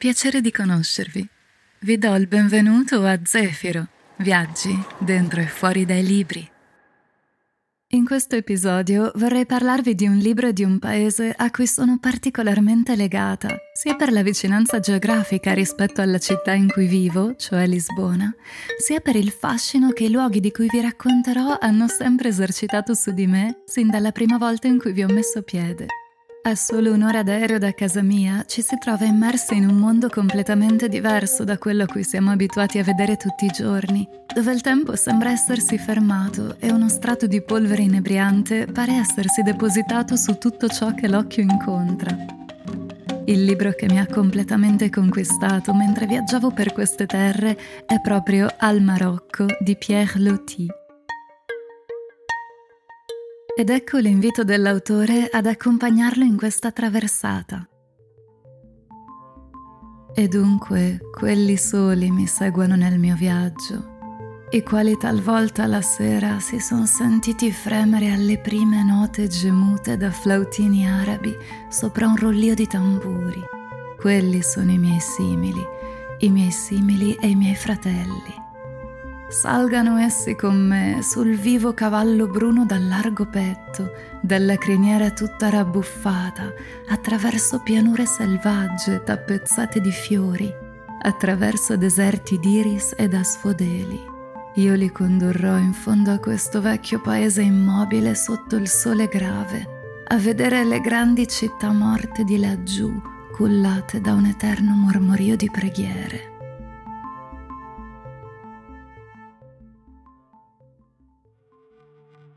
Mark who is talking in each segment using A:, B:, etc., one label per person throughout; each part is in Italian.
A: piacere di conoscervi. Vi do il benvenuto a Zefiro, viaggi dentro e fuori dai libri. In questo episodio vorrei parlarvi di un libro di un paese a cui sono particolarmente legata, sia per la vicinanza geografica rispetto alla città in cui vivo, cioè Lisbona, sia per il fascino che i luoghi di cui vi racconterò hanno sempre esercitato su di me sin dalla prima volta in cui vi ho messo piede. A solo un'ora d'aereo da casa mia ci si trova immersi in un mondo completamente diverso da quello a cui siamo abituati a vedere tutti i giorni, dove il tempo sembra essersi fermato e uno strato di polvere inebriante pare essersi depositato su tutto ciò che l'occhio incontra. Il libro che mi ha completamente conquistato mentre viaggiavo per queste terre è proprio Al Marocco di Pierre Loti. Ed ecco l'invito dell'autore ad accompagnarlo in questa traversata. E dunque quelli soli mi seguono nel mio viaggio, i quali talvolta la sera si sono sentiti fremere alle prime note gemute da flautini arabi sopra un rollio di tamburi. Quelli sono i miei simili, i miei simili e i miei fratelli Salgano essi con me sul vivo cavallo bruno dal largo petto, dalla criniera tutta rabbuffata, attraverso pianure selvagge tappezzate di fiori, attraverso deserti d'iris ed asfodeli. Io li condurrò in fondo a questo vecchio paese immobile sotto il sole grave, a vedere le grandi città morte di laggiù, cullate da un eterno mormorio di preghiere.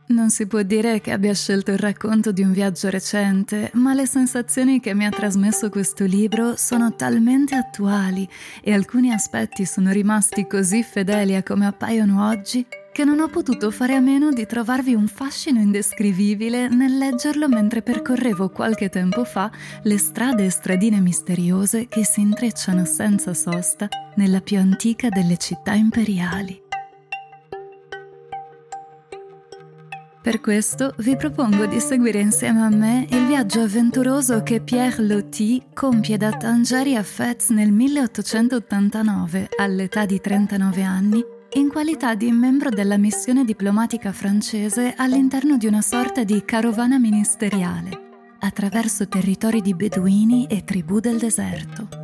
A: Non si può dire che abbia scelto il racconto di un viaggio recente, ma le sensazioni che mi ha trasmesso questo libro sono talmente attuali e alcuni aspetti sono rimasti così fedeli a come appaiono oggi che non ho potuto fare a meno di trovarvi un fascino indescrivibile nel leggerlo mentre percorrevo qualche tempo fa le strade e stradine misteriose che si intrecciano senza sosta nella più antica delle città imperiali. Per questo vi propongo di seguire insieme a me il viaggio avventuroso che Pierre Loti compie da Tangeri a Fez nel 1889, all'età di 39 anni, in qualità di membro della missione diplomatica francese all'interno di una sorta di carovana ministeriale, attraverso territori di beduini e tribù del deserto.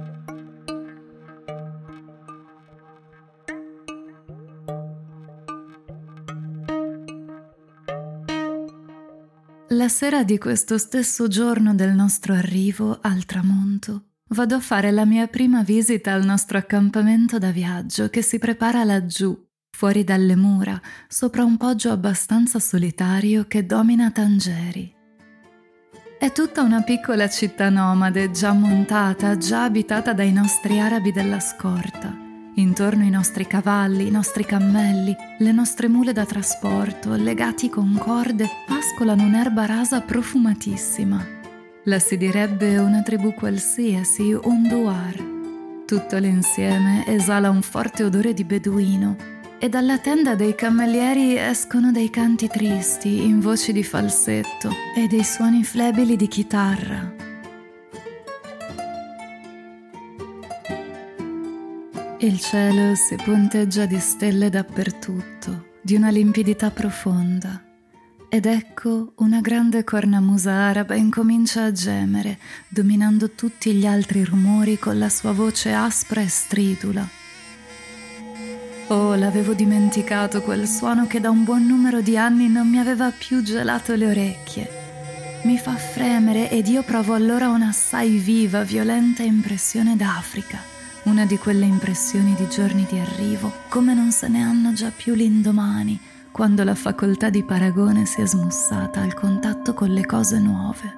A: La sera di questo stesso giorno del nostro arrivo al tramonto, vado a fare la mia prima visita al nostro accampamento da viaggio che si prepara laggiù, fuori dalle mura, sopra un poggio abbastanza solitario che domina Tangeri. È tutta una piccola città nomade, già montata, già abitata dai nostri arabi della scorta Intorno i nostri cavalli, i nostri cammelli, le nostre mule da trasporto, legati con corde, pascolano un'erba rasa profumatissima. La si direbbe una tribù qualsiasi, un duar. Tutto l'insieme esala un forte odore di beduino e dalla tenda dei cammellieri escono dei canti tristi in voci di falsetto e dei suoni flebili di chitarra. Il cielo si punteggia di stelle dappertutto, di una limpidità profonda. Ed ecco una grande cornamusa araba incomincia a gemere, dominando tutti gli altri rumori con la sua voce aspra e stridula. Oh, l'avevo dimenticato quel suono che da un buon numero di anni non mi aveva più gelato le orecchie. Mi fa fremere ed io provo allora un'assai viva, violenta impressione d'Africa una di quelle impressioni di giorni di arrivo, come non se ne hanno già più l'indomani, quando la facoltà di paragone si è smussata al contatto con le cose nuove.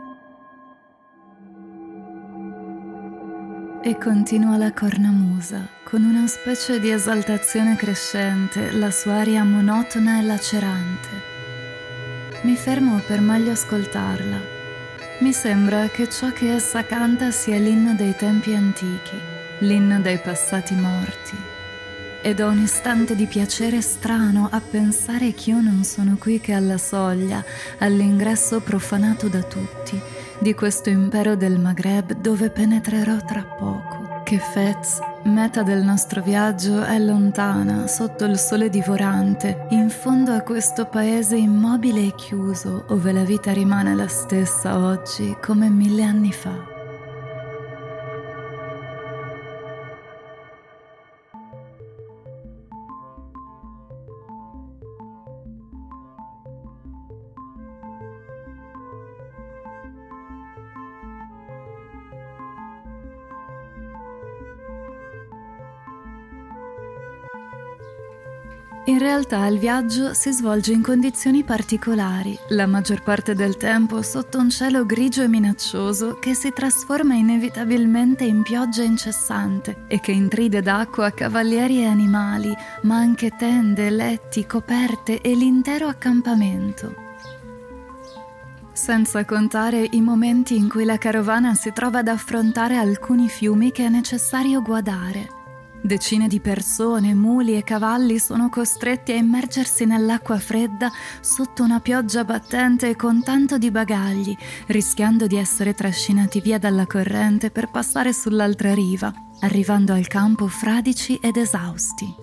A: E continua la cornamusa, con una specie di esaltazione crescente, la sua aria monotona e lacerante. Mi fermo per meglio ascoltarla. Mi sembra che ciò che essa canta sia l'inno dei tempi antichi l'inno dei passati morti. Ed ho un istante di piacere strano a pensare che io non sono qui che alla soglia, all'ingresso profanato da tutti, di questo impero del Maghreb dove penetrerò tra poco, che Fez, meta del nostro viaggio, è lontana, sotto il sole divorante, in fondo a questo paese immobile e chiuso, dove la vita rimane la stessa oggi come mille anni fa. In realtà il viaggio si svolge in condizioni particolari, la maggior parte del tempo sotto un cielo grigio e minaccioso che si trasforma inevitabilmente in pioggia incessante e che intride d'acqua cavalieri e animali, ma anche tende, letti, coperte e l'intero accampamento. Senza contare i momenti in cui la carovana si trova ad affrontare alcuni fiumi che è necessario guadare Decine di persone, muli e cavalli sono costretti a immergersi nell'acqua fredda sotto una pioggia battente e con tanto di bagagli, rischiando di essere trascinati via dalla corrente per passare sull'altra riva, arrivando al campo fradici ed esausti.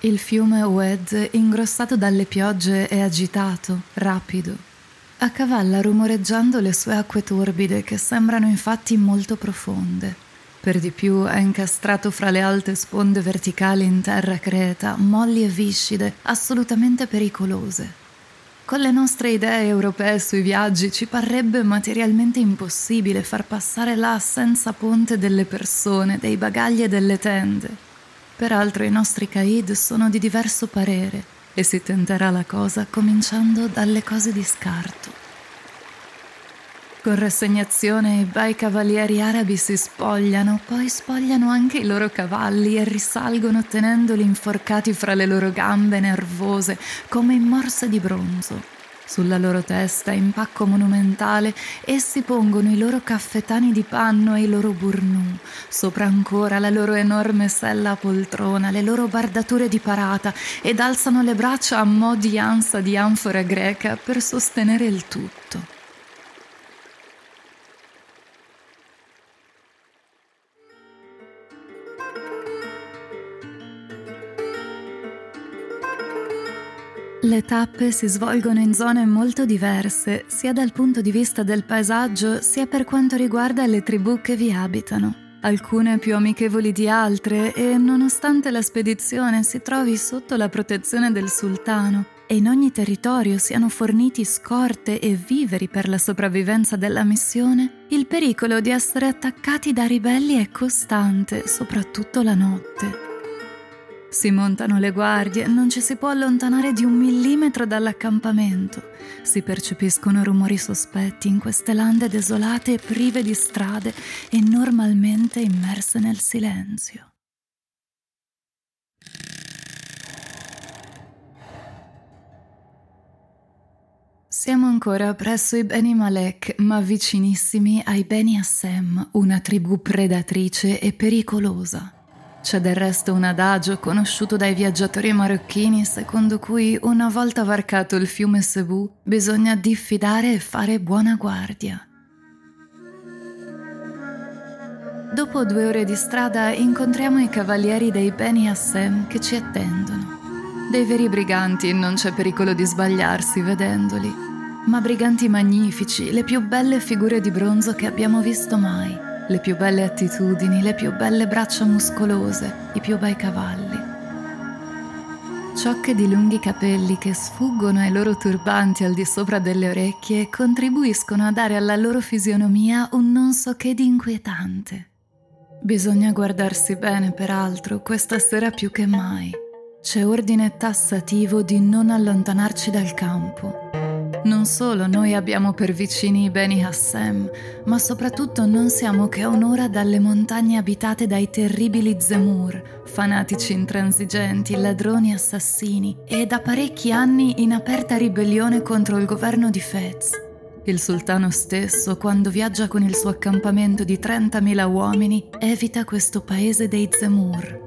A: Il fiume Oued, ingrossato dalle piogge, è agitato, rapido, accavalla rumoreggiando le sue acque torbide che sembrano infatti molto profonde. Per di più è incastrato fra le alte sponde verticali in terra creta, molli e viscide, assolutamente pericolose. Con le nostre idee europee sui viaggi ci parrebbe materialmente impossibile far passare là senza ponte delle persone, dei bagagli e delle tende. Peraltro i nostri caid sono di diverso parere e si tenterà la cosa cominciando dalle cose di scarto. Con rassegnazione i bei cavalieri arabi si spogliano, poi spogliano anche i loro cavalli e risalgono tenendoli inforcati fra le loro gambe nervose come in morse di bronzo. Sulla loro testa, in pacco monumentale, essi pongono i loro caffetani di panno e i loro burnù, sopra ancora la loro enorme sella a poltrona, le loro bardature di parata, ed alzano le braccia a mo' di ansa di anfora greca per sostenere il tutto. Le tappe si svolgono in zone molto diverse, sia dal punto di vista del paesaggio, sia per quanto riguarda le tribù che vi abitano. Alcune più amichevoli di altre e nonostante la spedizione si trovi sotto la protezione del sultano e in ogni territorio siano forniti scorte e viveri per la sopravvivenza della missione, il pericolo di essere attaccati da ribelli è costante, soprattutto la notte. Si montano le guardie, non ci si può allontanare di un millimetro dall'accampamento. Si percepiscono rumori sospetti in queste lande desolate e prive di strade e normalmente immerse nel silenzio. Siamo ancora presso i Beni Malek, ma vicinissimi ai Beni Assem, una tribù predatrice e pericolosa. C'è del resto un adagio conosciuto dai viaggiatori marocchini secondo cui una volta varcato il fiume Cebu bisogna diffidare e fare buona guardia. Dopo due ore di strada incontriamo i cavalieri dei Beni Assem che ci attendono. Dei veri briganti, non c'è pericolo di sbagliarsi vedendoli, ma briganti magnifici, le più belle figure di bronzo che abbiamo visto mai le più belle attitudini, le più belle braccia muscolose, i più bei cavalli. Ciocche di lunghi capelli che sfuggono ai loro turbanti al di sopra delle orecchie contribuiscono a dare alla loro fisionomia un non so che di inquietante. Bisogna guardarsi bene, peraltro, questa sera più che mai. C'è ordine tassativo di non allontanarci dal campo. Non solo noi abbiamo per vicini i Beni Hassem, ma soprattutto non siamo che a un'ora dalle montagne abitate dai terribili Zemur, fanatici intransigenti, ladroni assassini e da parecchi anni in aperta ribellione contro il governo di Fez. Il sultano stesso, quando viaggia con il suo accampamento di 30.000 uomini, evita questo paese dei Zemur.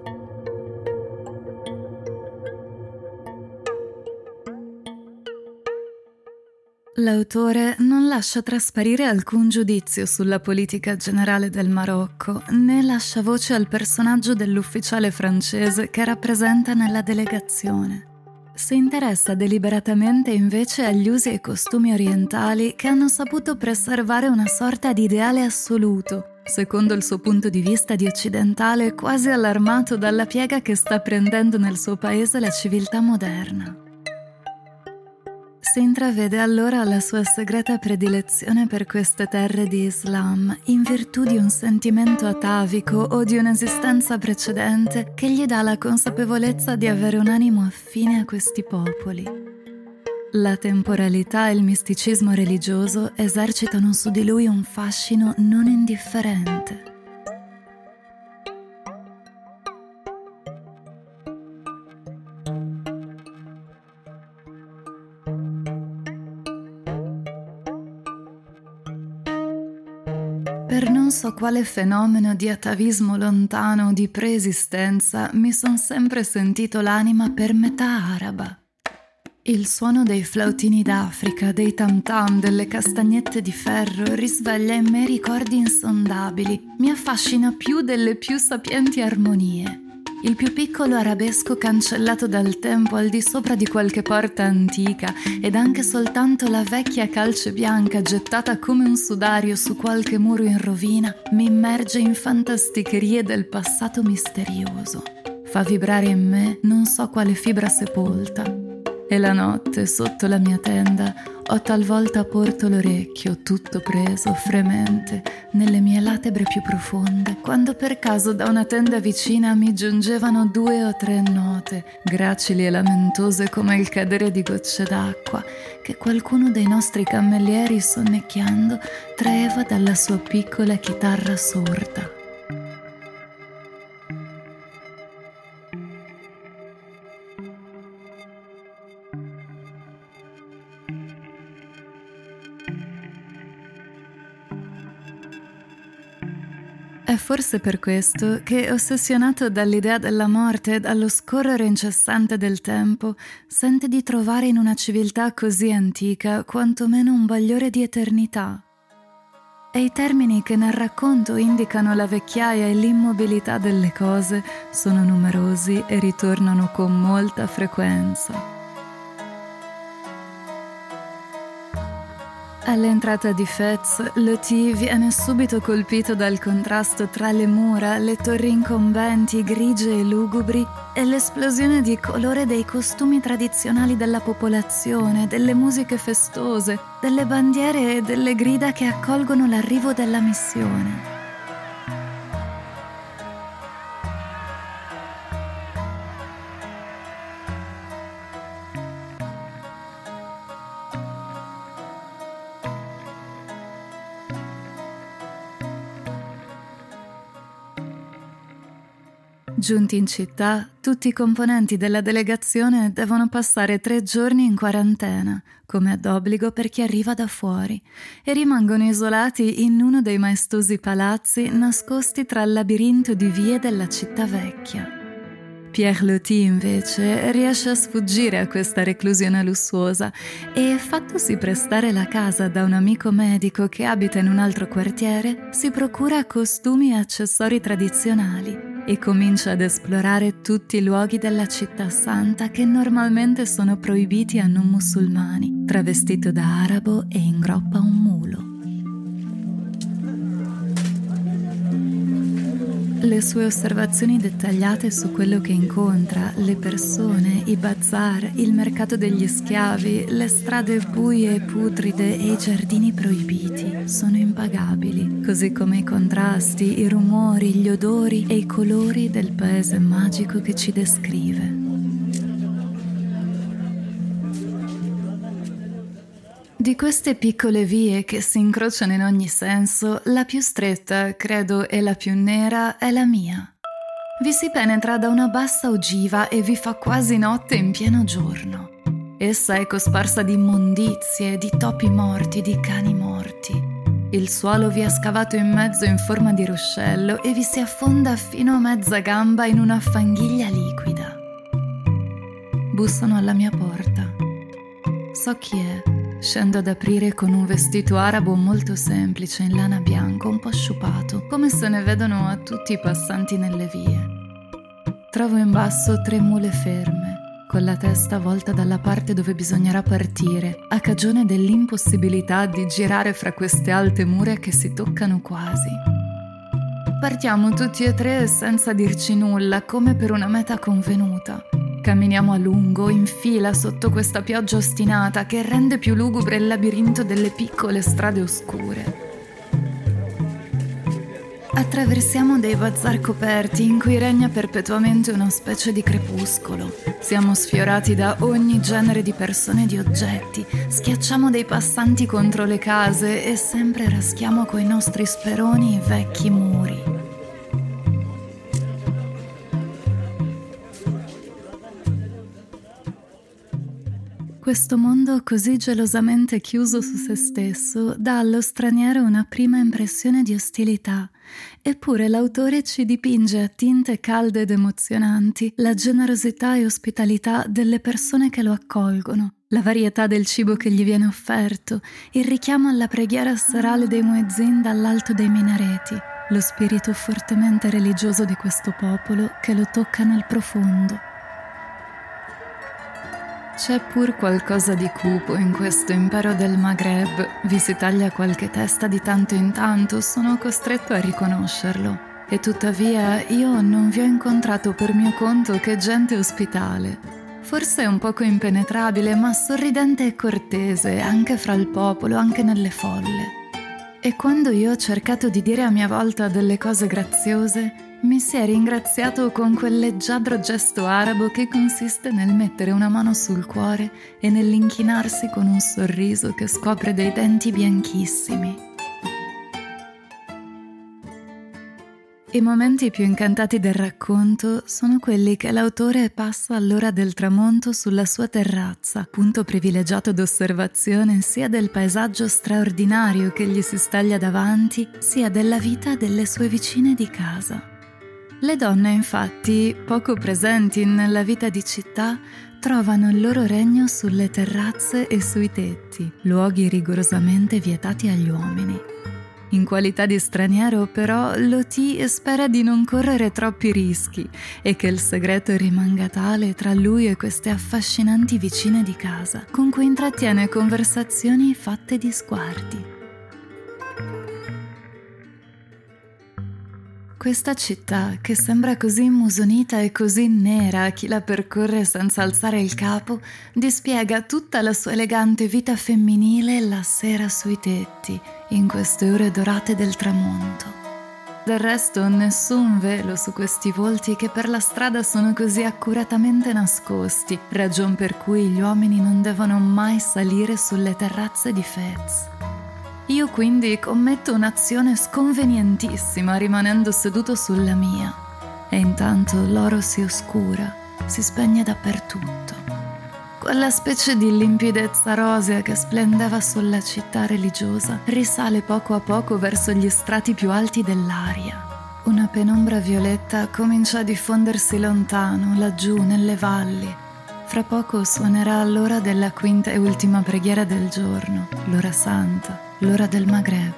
A: L'autore non lascia trasparire alcun giudizio sulla politica generale del Marocco, né lascia voce al personaggio dell'ufficiale francese che rappresenta nella delegazione. Si interessa deliberatamente invece agli usi e costumi orientali che hanno saputo preservare una sorta di ideale assoluto, secondo il suo punto di vista di occidentale quasi allarmato dalla piega che sta prendendo nel suo paese la civiltà moderna. Si intravede allora la sua segreta predilezione per queste terre di Islam in virtù di un sentimento atavico o di un'esistenza precedente che gli dà la consapevolezza di avere un animo affine a questi popoli. La temporalità e il misticismo religioso esercitano su di lui un fascino non indifferente. Per non so quale fenomeno di atavismo lontano o di preesistenza mi son sempre sentito l'anima per metà araba. Il suono dei flautini d'Africa, dei tam tam, delle castagnette di ferro risveglia in me ricordi insondabili, mi affascina più delle più sapienti armonie il più piccolo arabesco cancellato dal tempo al di sopra di qualche porta antica ed anche soltanto la vecchia calce bianca gettata come un sudario su qualche muro in rovina mi immerge in fantasticherie del passato misterioso. Fa vibrare in me non so quale fibra sepolta e la notte, sotto la mia tenda, ho talvolta porto l'orecchio, tutto preso, fremente, nelle mie latebre più profonde, quando per caso da una tenda vicina mi giungevano due o tre note, gracili e lamentose come il cadere di gocce d'acqua, che qualcuno dei nostri cammellieri, sonnecchiando, traeva dalla sua piccola chitarra sorda. Forse per questo che, ossessionato dall'idea della morte e dallo scorrere incessante del tempo, sente di trovare in una civiltà così antica quantomeno un bagliore di eternità. E i termini che nel racconto indicano la vecchiaia e l'immobilità delle cose sono numerosi e ritornano con molta frequenza. All'entrata di Fez, Loti viene subito colpito dal contrasto tra le mura, le torri incombenti, grigie e lugubri, e l'esplosione di colore dei costumi tradizionali della popolazione, delle musiche festose, delle bandiere e delle grida che accolgono l'arrivo della missione. Giunti in città, tutti i componenti della delegazione devono passare tre giorni in quarantena, come ad obbligo per chi arriva da fuori, e rimangono isolati in uno dei maestosi palazzi nascosti tra il labirinto di vie della città vecchia. Pierre Loti invece riesce a sfuggire a questa reclusione lussuosa e, fattosi prestare la casa da un amico medico che abita in un altro quartiere, si procura costumi e accessori tradizionali e comincia ad esplorare tutti i luoghi della città santa che normalmente sono proibiti a non musulmani, travestito da arabo e ingroppa un mulo. Le sue osservazioni dettagliate su quello che incontra, le persone, i bazar, il mercato degli schiavi, le strade buie e putride e i giardini proibiti sono impagabili, così come i contrasti, i rumori, gli odori e i colori del paese magico che ci descrive. Di queste piccole vie che si incrociano in ogni senso, la più stretta, credo, e la più nera è la mia. Vi si penetra da una bassa ogiva e vi fa quasi notte in pieno giorno. Essa è cosparsa di immondizie, di topi morti, di cani morti. Il suolo vi è scavato in mezzo in forma di ruscello e vi si affonda fino a mezza gamba in una fanghiglia liquida. Bussano alla mia porta. So chi è Scendo ad aprire con un vestito arabo molto semplice in lana bianca, un po' sciupato, come se ne vedono a tutti i passanti nelle vie. Trovo in basso tre mule ferme, con la testa volta dalla parte dove bisognerà partire, a cagione dell'impossibilità di girare fra queste alte mura che si toccano quasi. Partiamo tutti e tre senza dirci nulla, come per una meta convenuta. Camminiamo a lungo, in fila sotto questa pioggia ostinata che rende più lugubre il labirinto delle piccole strade oscure. Attraversiamo dei bazar coperti in cui regna perpetuamente una specie di crepuscolo. Siamo sfiorati da ogni genere di persone e di oggetti, schiacciamo dei passanti contro le case e sempre raschiamo coi nostri speroni i vecchi muri. Questo mondo così gelosamente chiuso su se stesso dà allo straniero una prima impressione di ostilità, eppure l'autore ci dipinge a tinte calde ed emozionanti la generosità e ospitalità delle persone che lo accolgono, la varietà del cibo che gli viene offerto, il richiamo alla preghiera serale dei muezzin dall'alto dei minareti, lo spirito fortemente religioso di questo popolo che lo tocca nel profondo. C'è pur qualcosa di cupo in questo impero del Maghreb. Vi si taglia qualche testa di tanto in tanto, sono costretto a riconoscerlo. E tuttavia io non vi ho incontrato per mio conto che gente ospitale. Forse un poco impenetrabile, ma sorridente e cortese, anche fra il popolo, anche nelle folle. E quando io ho cercato di dire a mia volta delle cose graziose, mi si è ringraziato con quel leggiadro gesto arabo che consiste nel mettere una mano sul cuore e nell'inchinarsi con un sorriso che scopre dei denti bianchissimi. I momenti più incantati del racconto sono quelli che l'autore passa all'ora del tramonto sulla sua terrazza, punto privilegiato d'osservazione sia del paesaggio straordinario che gli si staglia davanti, sia della vita delle sue vicine di casa. Le donne, infatti, poco presenti nella vita di città, trovano il loro regno sulle terrazze e sui tetti, luoghi rigorosamente vietati agli uomini. In qualità di straniero, però, Loti spera di non correre troppi rischi e che il segreto rimanga tale tra lui e queste affascinanti vicine di casa, con cui intrattiene conversazioni fatte di sguardi. Questa città, che sembra così immusonita e così nera a chi la percorre senza alzare il capo, dispiega tutta la sua elegante vita femminile la sera sui tetti, in queste ore dorate del tramonto. Del resto nessun velo su questi volti che per la strada sono così accuratamente nascosti, ragion per cui gli uomini non devono mai salire sulle terrazze di Fez. Io quindi commetto un'azione sconvenientissima rimanendo seduto sulla mia e intanto l'oro si oscura, si spegne dappertutto. Quella specie di limpidezza rosea che splendeva sulla città religiosa risale poco a poco verso gli strati più alti dell'aria. Una penombra violetta comincia a diffondersi lontano, laggiù, nelle valli. Fra poco suonerà l'ora della quinta e ultima preghiera del giorno, l'ora santa l'ora del Maghreb.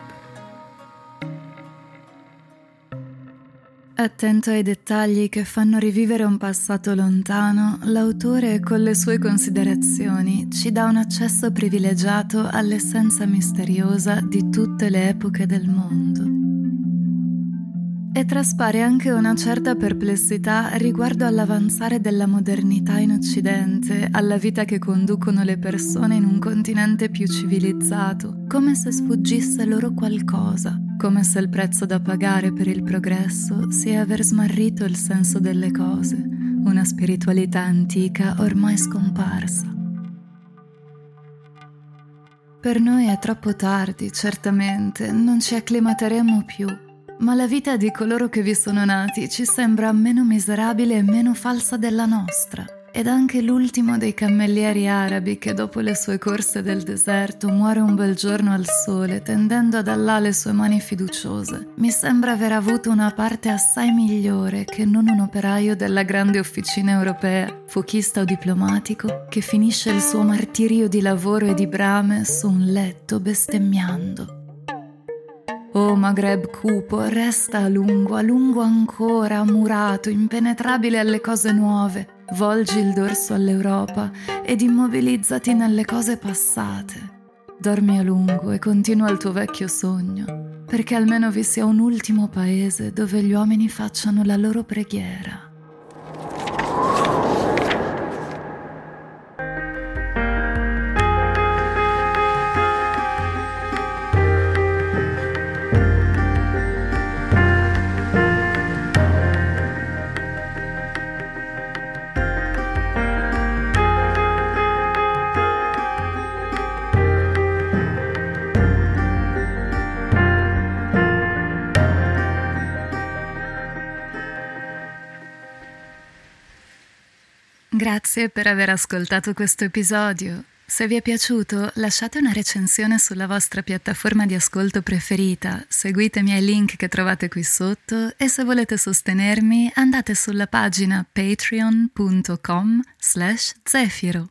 A: Attento ai dettagli che fanno rivivere un passato lontano, l'autore con le sue considerazioni ci dà un accesso privilegiato all'essenza misteriosa di tutte le epoche del mondo. E traspare anche una certa perplessità riguardo all'avanzare della modernità in Occidente, alla vita che conducono le persone in un continente più civilizzato, come se sfuggisse loro qualcosa, come se il prezzo da pagare per il progresso sia aver smarrito il senso delle cose, una spiritualità antica ormai scomparsa. Per noi è troppo tardi, certamente, non ci acclimateremo più ma la vita di coloro che vi sono nati ci sembra meno miserabile e meno falsa della nostra. ed anche l'ultimo dei cammellieri arabi che dopo le sue corse del deserto muore un bel giorno al sole tendendo ad Allah le sue mani fiduciose, mi sembra aver avuto una parte assai migliore che non un operaio della grande officina europea, fuochista o diplomatico, che finisce il suo martirio di lavoro e di brame su un letto bestemmiando. Oh Maghreb cupo, resta a lungo, a lungo ancora, murato, impenetrabile alle cose nuove, Volgi il dorso all'Europa ed immobilizzati nelle cose passate. Dormi a lungo e continua il tuo vecchio sogno, perché almeno vi sia un ultimo paese dove gli uomini facciano la loro preghiera. Grazie per aver ascoltato questo episodio. Se vi è piaciuto, lasciate una recensione sulla vostra piattaforma di ascolto preferita, seguitemi ai link che trovate qui sotto e se volete sostenermi andate sulla pagina patreon.com slash zefiro.